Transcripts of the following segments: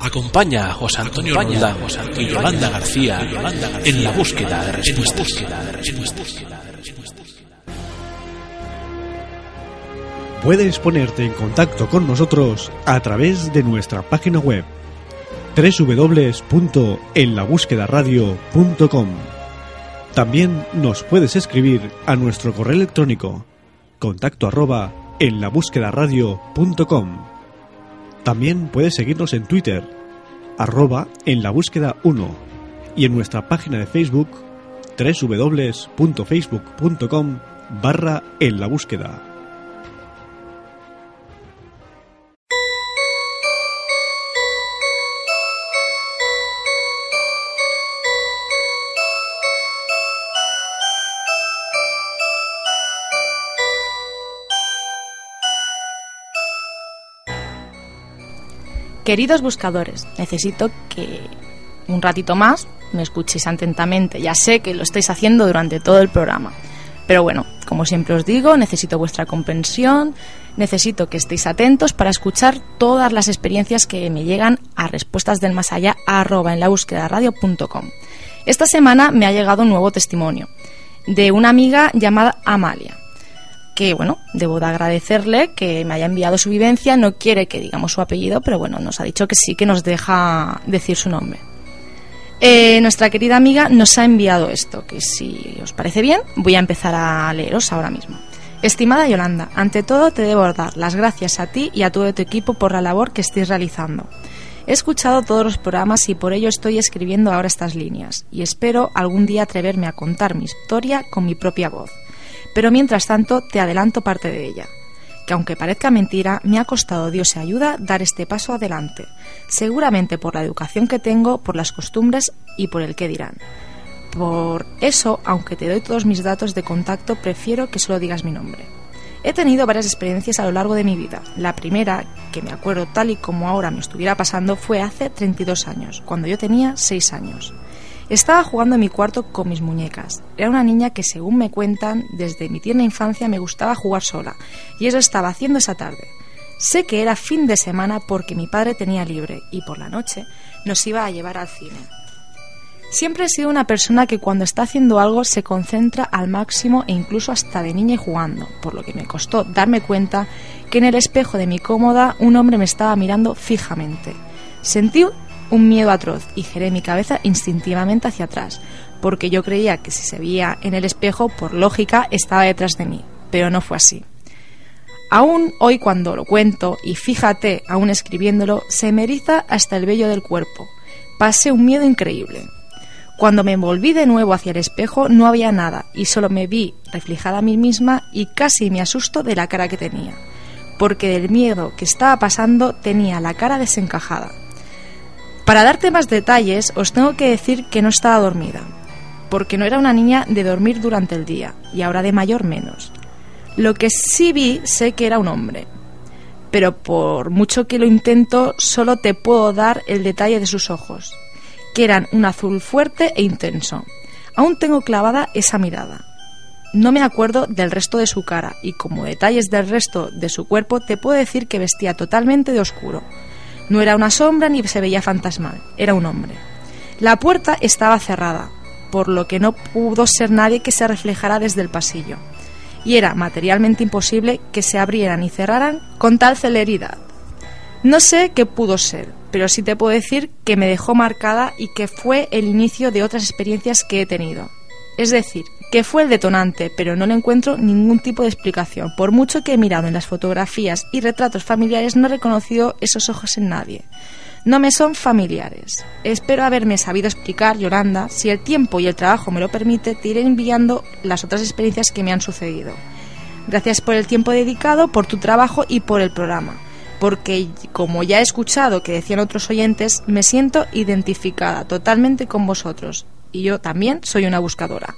Acompaña a José Antonio Ronda y Yolanda García en la búsqueda de respuestas. Puedes ponerte en contacto con nosotros a través de nuestra página web www.enlabúsquedaradio.com. También nos puedes escribir a nuestro correo electrónico contacto arroba enlabúsquedaradio.com. También puedes seguirnos en Twitter, arroba en la búsqueda 1 y en nuestra página de Facebook www.facebook.com barra en la búsqueda. Queridos buscadores, necesito que un ratito más me escuchéis atentamente. Ya sé que lo estáis haciendo durante todo el programa. Pero bueno, como siempre os digo, necesito vuestra comprensión, necesito que estéis atentos para escuchar todas las experiencias que me llegan a respuestas del en la búsqueda radio.com. Esta semana me ha llegado un nuevo testimonio de una amiga llamada Amalia que bueno, debo de agradecerle que me haya enviado su vivencia, no quiere que digamos su apellido, pero bueno, nos ha dicho que sí que nos deja decir su nombre. Eh, nuestra querida amiga nos ha enviado esto, que si os parece bien, voy a empezar a leeros ahora mismo. Estimada Yolanda, ante todo te debo dar las gracias a ti y a todo tu equipo por la labor que estáis realizando. He escuchado todos los programas y por ello estoy escribiendo ahora estas líneas, y espero algún día atreverme a contar mi historia con mi propia voz. Pero mientras tanto te adelanto parte de ella, que aunque parezca mentira, me ha costado Dios y ayuda dar este paso adelante, seguramente por la educación que tengo, por las costumbres y por el qué dirán. Por eso, aunque te doy todos mis datos de contacto, prefiero que solo digas mi nombre. He tenido varias experiencias a lo largo de mi vida. La primera, que me acuerdo tal y como ahora me estuviera pasando, fue hace 32 años, cuando yo tenía 6 años. Estaba jugando en mi cuarto con mis muñecas. Era una niña que, según me cuentan, desde mi tierna infancia me gustaba jugar sola, y eso estaba haciendo esa tarde. Sé que era fin de semana porque mi padre tenía libre y por la noche nos iba a llevar al cine. Siempre he sido una persona que cuando está haciendo algo se concentra al máximo e incluso hasta de niña y jugando, por lo que me costó darme cuenta que en el espejo de mi cómoda un hombre me estaba mirando fijamente. Sentí un miedo atroz y giré mi cabeza instintivamente hacia atrás, porque yo creía que si se veía en el espejo, por lógica, estaba detrás de mí, pero no fue así. Aún hoy cuando lo cuento, y fíjate, aún escribiéndolo, se me eriza hasta el vello del cuerpo. Pasé un miedo increíble. Cuando me volví de nuevo hacia el espejo no había nada y solo me vi reflejada a mí misma y casi me asusto de la cara que tenía, porque del miedo que estaba pasando tenía la cara desencajada. Para darte más detalles, os tengo que decir que no estaba dormida, porque no era una niña de dormir durante el día, y ahora de mayor menos. Lo que sí vi sé que era un hombre, pero por mucho que lo intento, solo te puedo dar el detalle de sus ojos, que eran un azul fuerte e intenso. Aún tengo clavada esa mirada. No me acuerdo del resto de su cara, y como detalles del resto de su cuerpo, te puedo decir que vestía totalmente de oscuro, no era una sombra ni se veía fantasmal, era un hombre. La puerta estaba cerrada, por lo que no pudo ser nadie que se reflejara desde el pasillo, y era materialmente imposible que se abrieran y cerraran con tal celeridad. No sé qué pudo ser, pero sí te puedo decir que me dejó marcada y que fue el inicio de otras experiencias que he tenido. Es decir, que fue el detonante, pero no le encuentro ningún tipo de explicación. Por mucho que he mirado en las fotografías y retratos familiares, no he reconocido esos ojos en nadie. No me son familiares. Espero haberme sabido explicar, Yolanda. Si el tiempo y el trabajo me lo permite, te iré enviando las otras experiencias que me han sucedido. Gracias por el tiempo dedicado, por tu trabajo y por el programa. porque como ya he escuchado que decían otros oyentes, me siento identificada totalmente con vosotros y yo también soy una buscadora.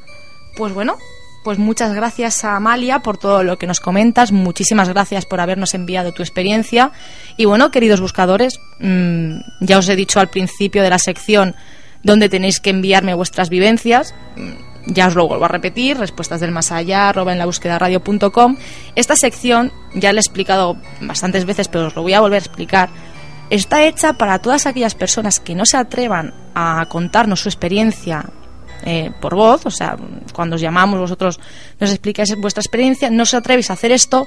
Pues bueno, pues muchas gracias a Amalia por todo lo que nos comentas, muchísimas gracias por habernos enviado tu experiencia y bueno, queridos buscadores, mm, ya os he dicho al principio de la sección donde tenéis que enviarme vuestras vivencias. Mm, ya os lo vuelvo a repetir, respuestas del más allá, arroba en la búsqueda radio.com. Esta sección, ya la he explicado bastantes veces, pero os lo voy a volver a explicar, está hecha para todas aquellas personas que no se atrevan a contarnos su experiencia eh, por voz, o sea, cuando os llamamos vosotros nos explicáis vuestra experiencia, no os atrevéis a hacer esto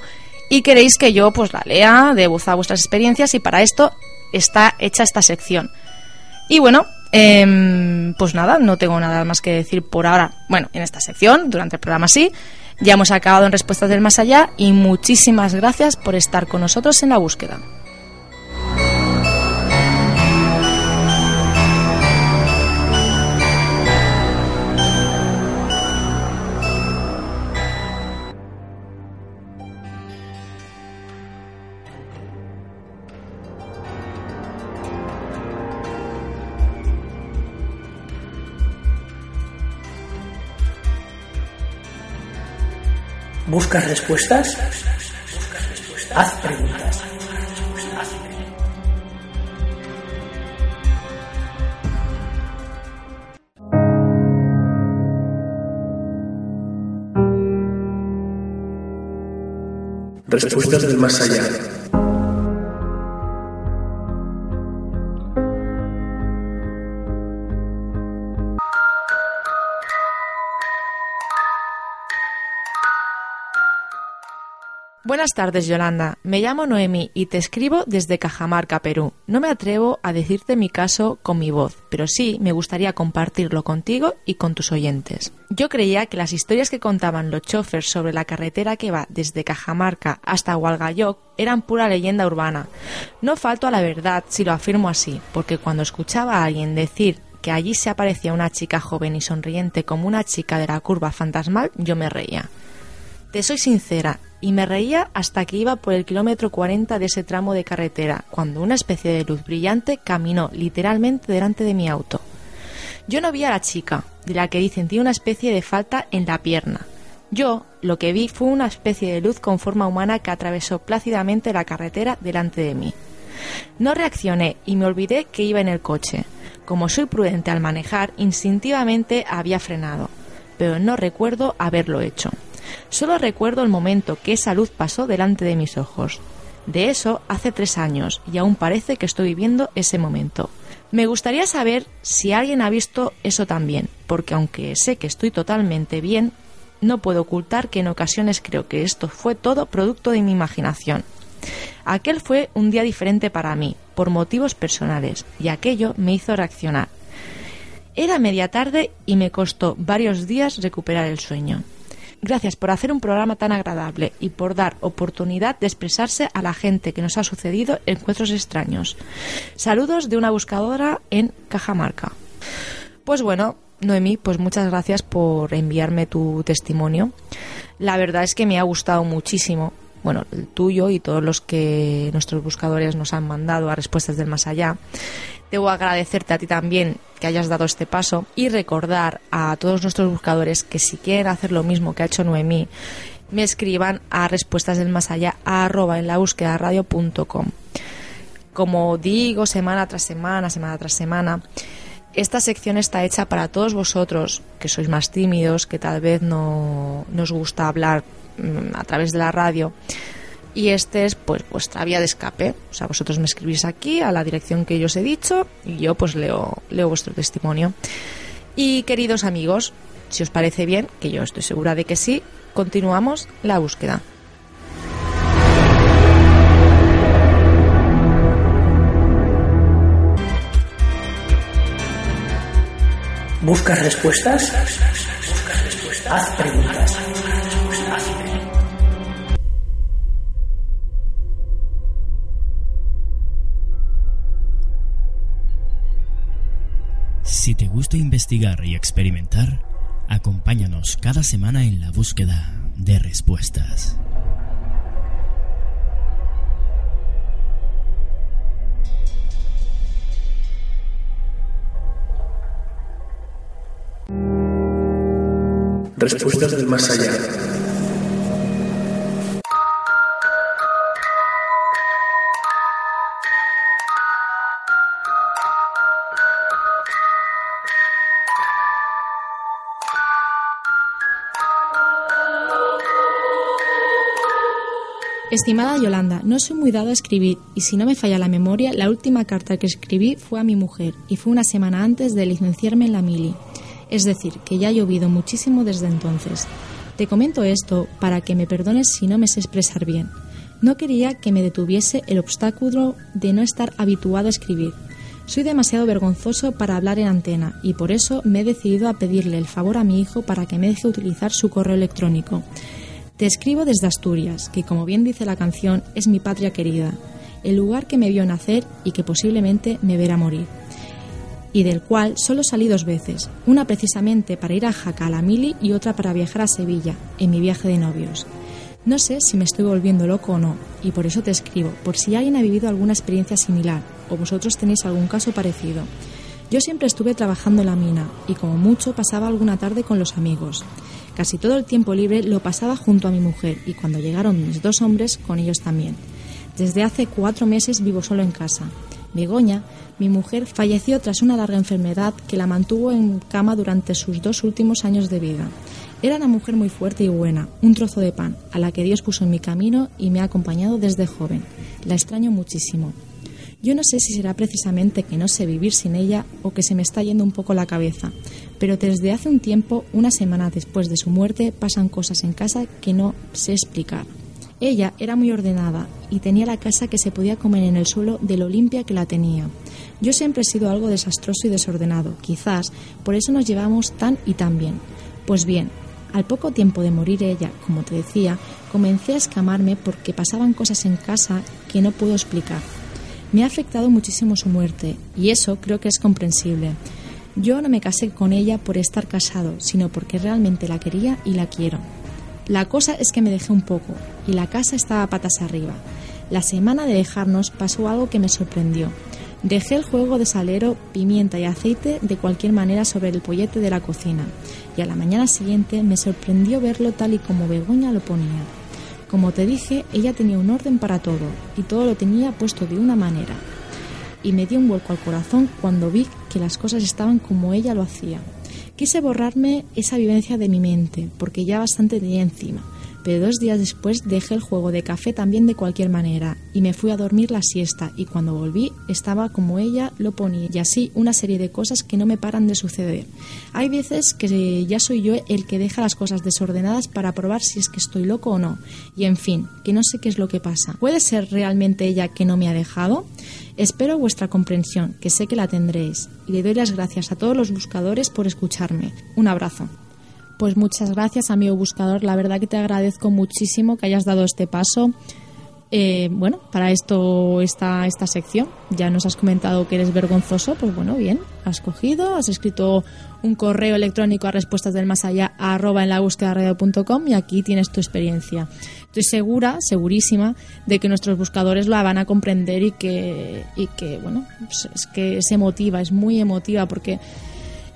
y queréis que yo pues la lea de voz a vuestras experiencias y para esto está hecha esta sección. Y bueno, em, pues nada, no tengo nada más que decir por ahora. Bueno, en esta sección, durante el programa sí, ya hemos acabado en Respuestas del Más Allá y muchísimas gracias por estar con nosotros en la búsqueda. ¿Buscas respuestas? Haz preguntas. Respuestas del más allá. Buenas tardes, Yolanda. Me llamo Noemi y te escribo desde Cajamarca, Perú. No me atrevo a decirte mi caso con mi voz, pero sí me gustaría compartirlo contigo y con tus oyentes. Yo creía que las historias que contaban los chofers sobre la carretera que va desde Cajamarca hasta Hualgayoc eran pura leyenda urbana. No falto a la verdad si lo afirmo así, porque cuando escuchaba a alguien decir que allí se aparecía una chica joven y sonriente como una chica de la curva fantasmal, yo me reía. Te soy sincera, y me reía hasta que iba por el kilómetro 40 de ese tramo de carretera, cuando una especie de luz brillante caminó literalmente delante de mi auto. Yo no vi a la chica, de la que dicen tiene una especie de falta en la pierna. Yo lo que vi fue una especie de luz con forma humana que atravesó plácidamente la carretera delante de mí. No reaccioné y me olvidé que iba en el coche. Como soy prudente al manejar, instintivamente había frenado, pero no recuerdo haberlo hecho. Solo recuerdo el momento que esa luz pasó delante de mis ojos. De eso hace tres años y aún parece que estoy viviendo ese momento. Me gustaría saber si alguien ha visto eso también, porque aunque sé que estoy totalmente bien, no puedo ocultar que en ocasiones creo que esto fue todo producto de mi imaginación. Aquel fue un día diferente para mí, por motivos personales, y aquello me hizo reaccionar. Era media tarde y me costó varios días recuperar el sueño. Gracias por hacer un programa tan agradable y por dar oportunidad de expresarse a la gente que nos ha sucedido encuentros extraños. Saludos de una buscadora en Cajamarca. Pues bueno, Noemí, pues muchas gracias por enviarme tu testimonio. La verdad es que me ha gustado muchísimo, bueno, el tuyo y todos los que nuestros buscadores nos han mandado a respuestas del más allá. Debo agradecerte a ti también que hayas dado este paso y recordar a todos nuestros buscadores que si quieren hacer lo mismo que ha hecho Noemí, me escriban a respuestas del más allá arroba en la búsqueda radio.com. Como digo semana tras semana, semana tras semana, esta sección está hecha para todos vosotros que sois más tímidos, que tal vez no nos gusta hablar mm, a través de la radio y este es pues vuestra vía de escape. O sea, vosotros me escribís aquí a la dirección que yo os he dicho y yo pues leo, leo vuestro testimonio. Y queridos amigos, si os parece bien, que yo estoy segura de que sí, continuamos la búsqueda. ¿Buscas respuestas? Haz preguntas. investigar y experimentar, acompáñanos cada semana en la búsqueda de respuestas. Respuestas del más allá. Estimada Yolanda, no soy muy dado a escribir y si no me falla la memoria, la última carta que escribí fue a mi mujer y fue una semana antes de licenciarme en la mili. Es decir, que ya ha llovido muchísimo desde entonces. Te comento esto para que me perdones si no me sé expresar bien. No quería que me detuviese el obstáculo de no estar habituado a escribir. Soy demasiado vergonzoso para hablar en antena y por eso me he decidido a pedirle el favor a mi hijo para que me deje utilizar su correo electrónico. Te escribo desde Asturias, que como bien dice la canción, es mi patria querida, el lugar que me vio nacer y que posiblemente me verá morir, y del cual solo salí dos veces, una precisamente para ir a Jaca a la Mili y otra para viajar a Sevilla, en mi viaje de novios. No sé si me estoy volviendo loco o no, y por eso te escribo, por si alguien ha vivido alguna experiencia similar, o vosotros tenéis algún caso parecido. Yo siempre estuve trabajando en la mina, y como mucho pasaba alguna tarde con los amigos. Casi todo el tiempo libre lo pasaba junto a mi mujer y cuando llegaron mis dos hombres, con ellos también. Desde hace cuatro meses vivo solo en casa. Begoña, mi mujer, falleció tras una larga enfermedad que la mantuvo en cama durante sus dos últimos años de vida. Era una mujer muy fuerte y buena, un trozo de pan, a la que Dios puso en mi camino y me ha acompañado desde joven. La extraño muchísimo. Yo no sé si será precisamente que no sé vivir sin ella o que se me está yendo un poco la cabeza, pero desde hace un tiempo, una semana después de su muerte, pasan cosas en casa que no sé explicar. Ella era muy ordenada y tenía la casa que se podía comer en el suelo de lo limpia que la tenía. Yo siempre he sido algo desastroso y desordenado, quizás por eso nos llevamos tan y tan bien. Pues bien, al poco tiempo de morir ella, como te decía, comencé a escamarme porque pasaban cosas en casa que no puedo explicar. Me ha afectado muchísimo su muerte y eso creo que es comprensible. Yo no me casé con ella por estar casado, sino porque realmente la quería y la quiero. La cosa es que me dejé un poco y la casa estaba patas arriba. La semana de dejarnos pasó algo que me sorprendió. Dejé el juego de salero, pimienta y aceite de cualquier manera sobre el pollete de la cocina y a la mañana siguiente me sorprendió verlo tal y como Begoña lo ponía. Como te dije, ella tenía un orden para todo y todo lo tenía puesto de una manera. Y me dio un vuelco al corazón cuando vi que las cosas estaban como ella lo hacía. Quise borrarme esa vivencia de mi mente, porque ya bastante tenía encima, pero dos días después dejé el juego de café también de cualquier manera y me fui a dormir la siesta y cuando volví estaba como ella lo ponía y así una serie de cosas que no me paran de suceder. Hay veces que ya soy yo el que deja las cosas desordenadas para probar si es que estoy loco o no y en fin, que no sé qué es lo que pasa. ¿Puede ser realmente ella que no me ha dejado? Espero vuestra comprensión, que sé que la tendréis, y le doy las gracias a todos los buscadores por escucharme. Un abrazo. Pues muchas gracias, amigo buscador. La verdad que te agradezco muchísimo que hayas dado este paso. Eh, bueno, para esto está esta sección. Ya nos has comentado que eres vergonzoso, pues bueno, bien, has cogido, has escrito un correo electrónico a respuestas del más allá arroba en la búsqueda radio.com y aquí tienes tu experiencia. Estoy segura, segurísima, de que nuestros buscadores la van a comprender y que, y que bueno, pues es que es emotiva, es muy emotiva porque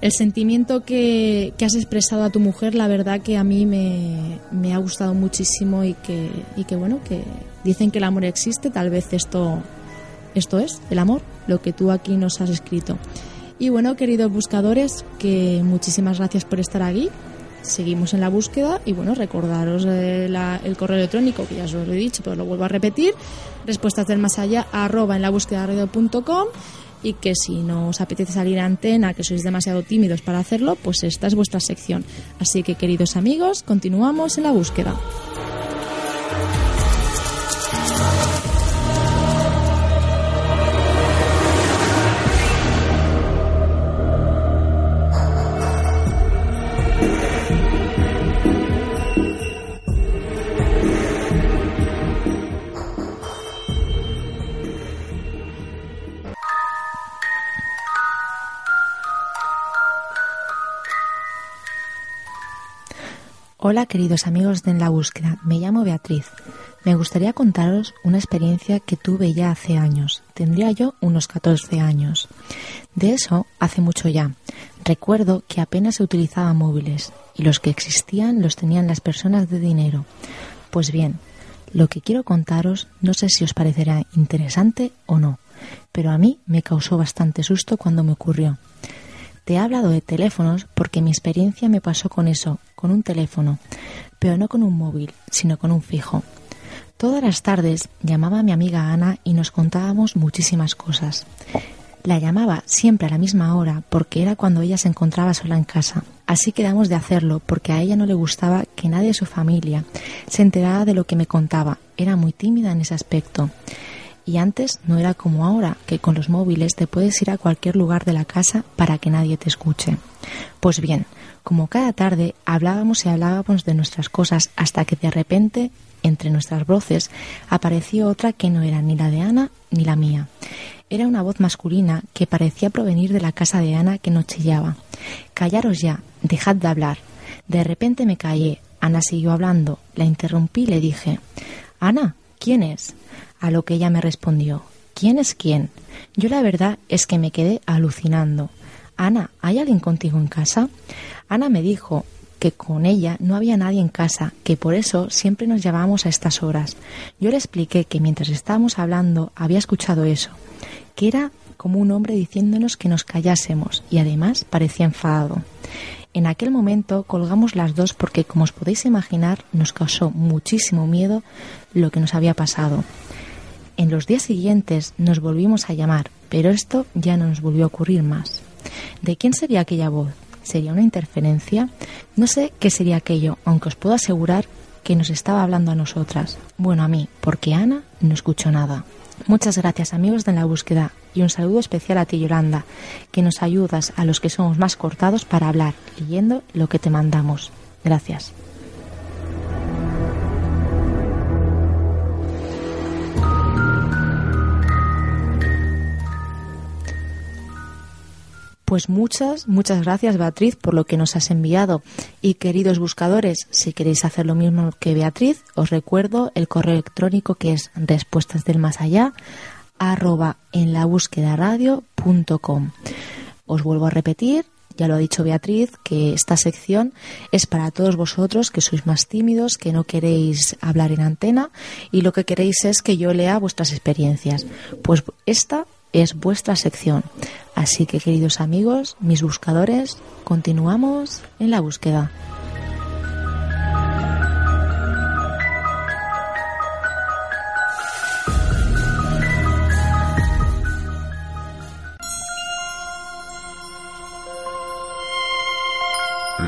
el sentimiento que, has expresado a tu mujer, la verdad que a mí me, ha gustado muchísimo y que, bueno, que dicen que el amor existe, tal vez esto, esto es, el amor, lo que tú aquí nos has escrito. Y bueno, queridos buscadores, que muchísimas gracias por estar aquí. Seguimos en la búsqueda y bueno, recordaros eh, el correo electrónico que ya os lo he dicho, pero lo vuelvo a repetir, respuestas del más allá arroba en la búsqueda radio.com y que si no os apetece salir a antena, que sois demasiado tímidos para hacerlo, pues esta es vuestra sección. Así que queridos amigos, continuamos en la búsqueda. Hola queridos amigos de En la Búsqueda, me llamo Beatriz. Me gustaría contaros una experiencia que tuve ya hace años. Tendría yo unos 14 años. De eso hace mucho ya. Recuerdo que apenas se utilizaban móviles y los que existían los tenían las personas de dinero. Pues bien, lo que quiero contaros no sé si os parecerá interesante o no, pero a mí me causó bastante susto cuando me ocurrió. Te he hablado de teléfonos porque mi experiencia me pasó con eso, con un teléfono, pero no con un móvil, sino con un fijo. Todas las tardes llamaba a mi amiga Ana y nos contábamos muchísimas cosas. La llamaba siempre a la misma hora porque era cuando ella se encontraba sola en casa. Así quedamos de hacerlo porque a ella no le gustaba que nadie de su familia se enterara de lo que me contaba. Era muy tímida en ese aspecto. Y antes no era como ahora, que con los móviles te puedes ir a cualquier lugar de la casa para que nadie te escuche. Pues bien, como cada tarde hablábamos y hablábamos de nuestras cosas hasta que de repente, entre nuestras voces, apareció otra que no era ni la de Ana ni la mía. Era una voz masculina que parecía provenir de la casa de Ana que no chillaba. Callaros ya, dejad de hablar. De repente me callé. Ana siguió hablando. La interrumpí y le dije Ana, ¿quién es? A lo que ella me respondió ¿Quién es quién? Yo la verdad es que me quedé alucinando. Ana, ¿hay alguien contigo en casa? Ana me dijo que con ella no había nadie en casa, que por eso siempre nos llamábamos a estas horas. Yo le expliqué que mientras estábamos hablando había escuchado eso que era como un hombre diciéndonos que nos callásemos y además parecía enfadado. En aquel momento colgamos las dos porque, como os podéis imaginar, nos causó muchísimo miedo lo que nos había pasado. En los días siguientes nos volvimos a llamar, pero esto ya no nos volvió a ocurrir más. ¿De quién sería aquella voz? ¿Sería una interferencia? No sé qué sería aquello, aunque os puedo asegurar que nos estaba hablando a nosotras. Bueno, a mí, porque Ana no escuchó nada. Muchas gracias amigos de la búsqueda y un saludo especial a ti Yolanda, que nos ayudas a los que somos más cortados para hablar, leyendo lo que te mandamos. Gracias. Pues muchas, muchas gracias Beatriz por lo que nos has enviado. Y queridos buscadores, si queréis hacer lo mismo que Beatriz, os recuerdo el correo electrónico que es respuestas del más allá arroba en la búsqueda radio.com. Os vuelvo a repetir, ya lo ha dicho Beatriz, que esta sección es para todos vosotros que sois más tímidos, que no queréis hablar en antena y lo que queréis es que yo lea vuestras experiencias. Pues esta es vuestra sección. Así que queridos amigos, mis buscadores, continuamos en la búsqueda.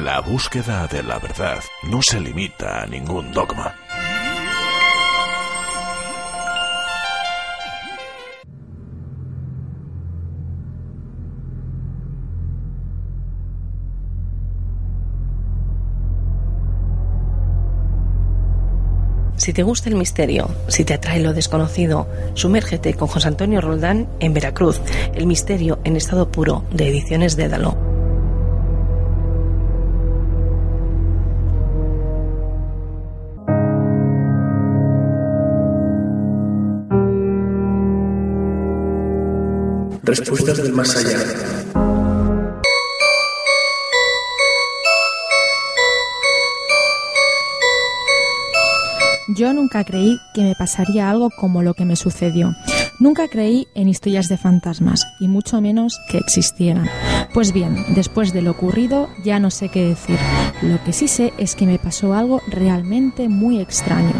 La búsqueda de la verdad no se limita a ningún dogma. Si te gusta el misterio, si te atrae lo desconocido, sumérgete con José Antonio Roldán en Veracruz, El misterio en estado puro de Ediciones Dédalo. Respuestas del más allá. Nunca creí que me pasaría algo como lo que me sucedió. Nunca creí en historias de fantasmas, y mucho menos que existieran. Pues bien, después de lo ocurrido ya no sé qué decir. Lo que sí sé es que me pasó algo realmente muy extraño.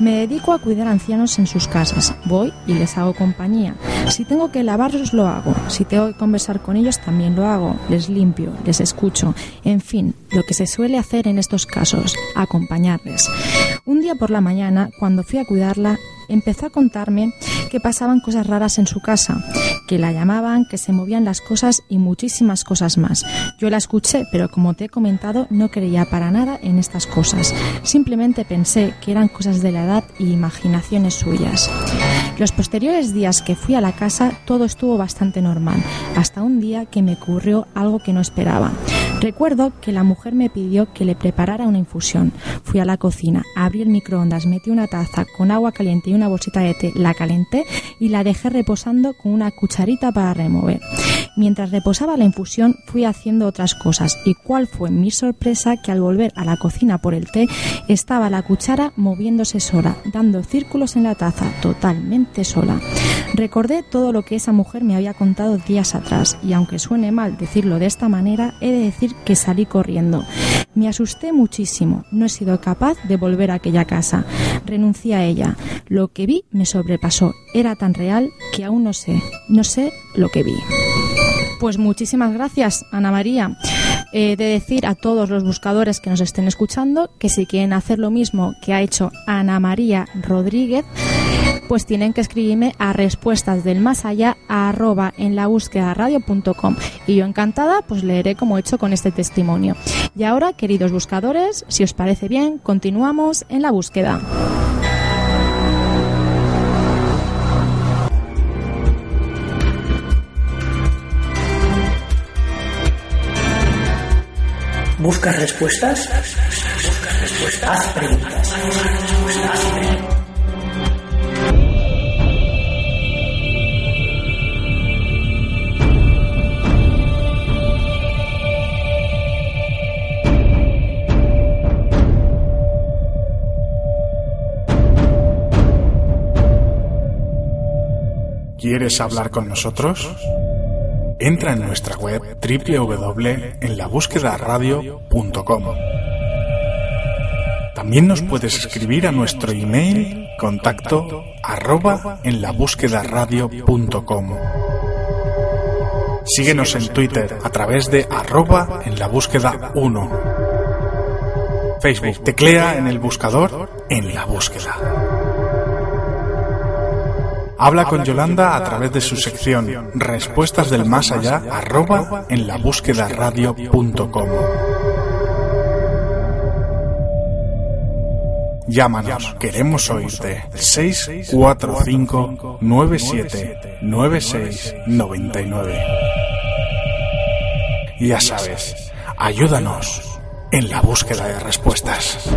Me dedico a cuidar ancianos en sus casas. Voy y les hago compañía. Si tengo que lavarlos, lo hago. Si tengo que conversar con ellos, también lo hago. Les limpio, les escucho. En fin, lo que se suele hacer en estos casos, acompañarles. Un día por la mañana, cuando fui a cuidarla, empezó a contarme que pasaban cosas raras en su casa, que la llamaban, que se movían las cosas y muchísimas cosas más. Yo la escuché, pero como te he comentado, no creía para nada en estas cosas. Simplemente pensé que eran cosas de la edad y imaginaciones suyas. Los posteriores días que fui a la casa todo estuvo bastante normal, hasta un día que me ocurrió algo que no esperaba. Recuerdo que la mujer me pidió que le preparara una infusión. Fui a la cocina, abrí el microondas, metí una taza con agua caliente y una bolsita de té, la calenté y la dejé reposando con una cucharita para remover. Mientras reposaba la infusión fui haciendo otras cosas y cuál fue mi sorpresa que al volver a la cocina por el té estaba la cuchara moviéndose sola, dando círculos en la taza, totalmente sola. Recordé todo lo que esa mujer me había contado días atrás y aunque suene mal decirlo de esta manera, he de decir que salí corriendo. Me asusté muchísimo, no he sido capaz de volver a aquella casa. Renuncié a ella. Lo que vi me sobrepasó, era tan real que aún no sé, no sé lo que vi. Pues muchísimas gracias, Ana María. He de decir a todos los buscadores que nos estén escuchando que si quieren hacer lo mismo que ha hecho Ana María Rodríguez, pues tienen que escribirme a respuestas del más allá arroba en la búsqueda radio.com y yo encantada pues leeré como he hecho con este testimonio. Y ahora, queridos buscadores, si os parece bien, continuamos en la búsqueda. ¿Buscas respuestas? Haz preguntas. ¿Quieres hablar con nosotros? Entra en nuestra web www.enlabúsquedaradio.com. También nos puedes escribir a nuestro email contacto arroba en la Síguenos en Twitter a través de arroba en la búsqueda 1. Facebook teclea en el buscador en la búsqueda. Habla con Yolanda a través de su sección Respuestas del Más Allá arroba en la búsqueda radio.com. Llámanos, queremos oírte. 645 97 96 99. Ya sabes, ayúdanos en la búsqueda de respuestas.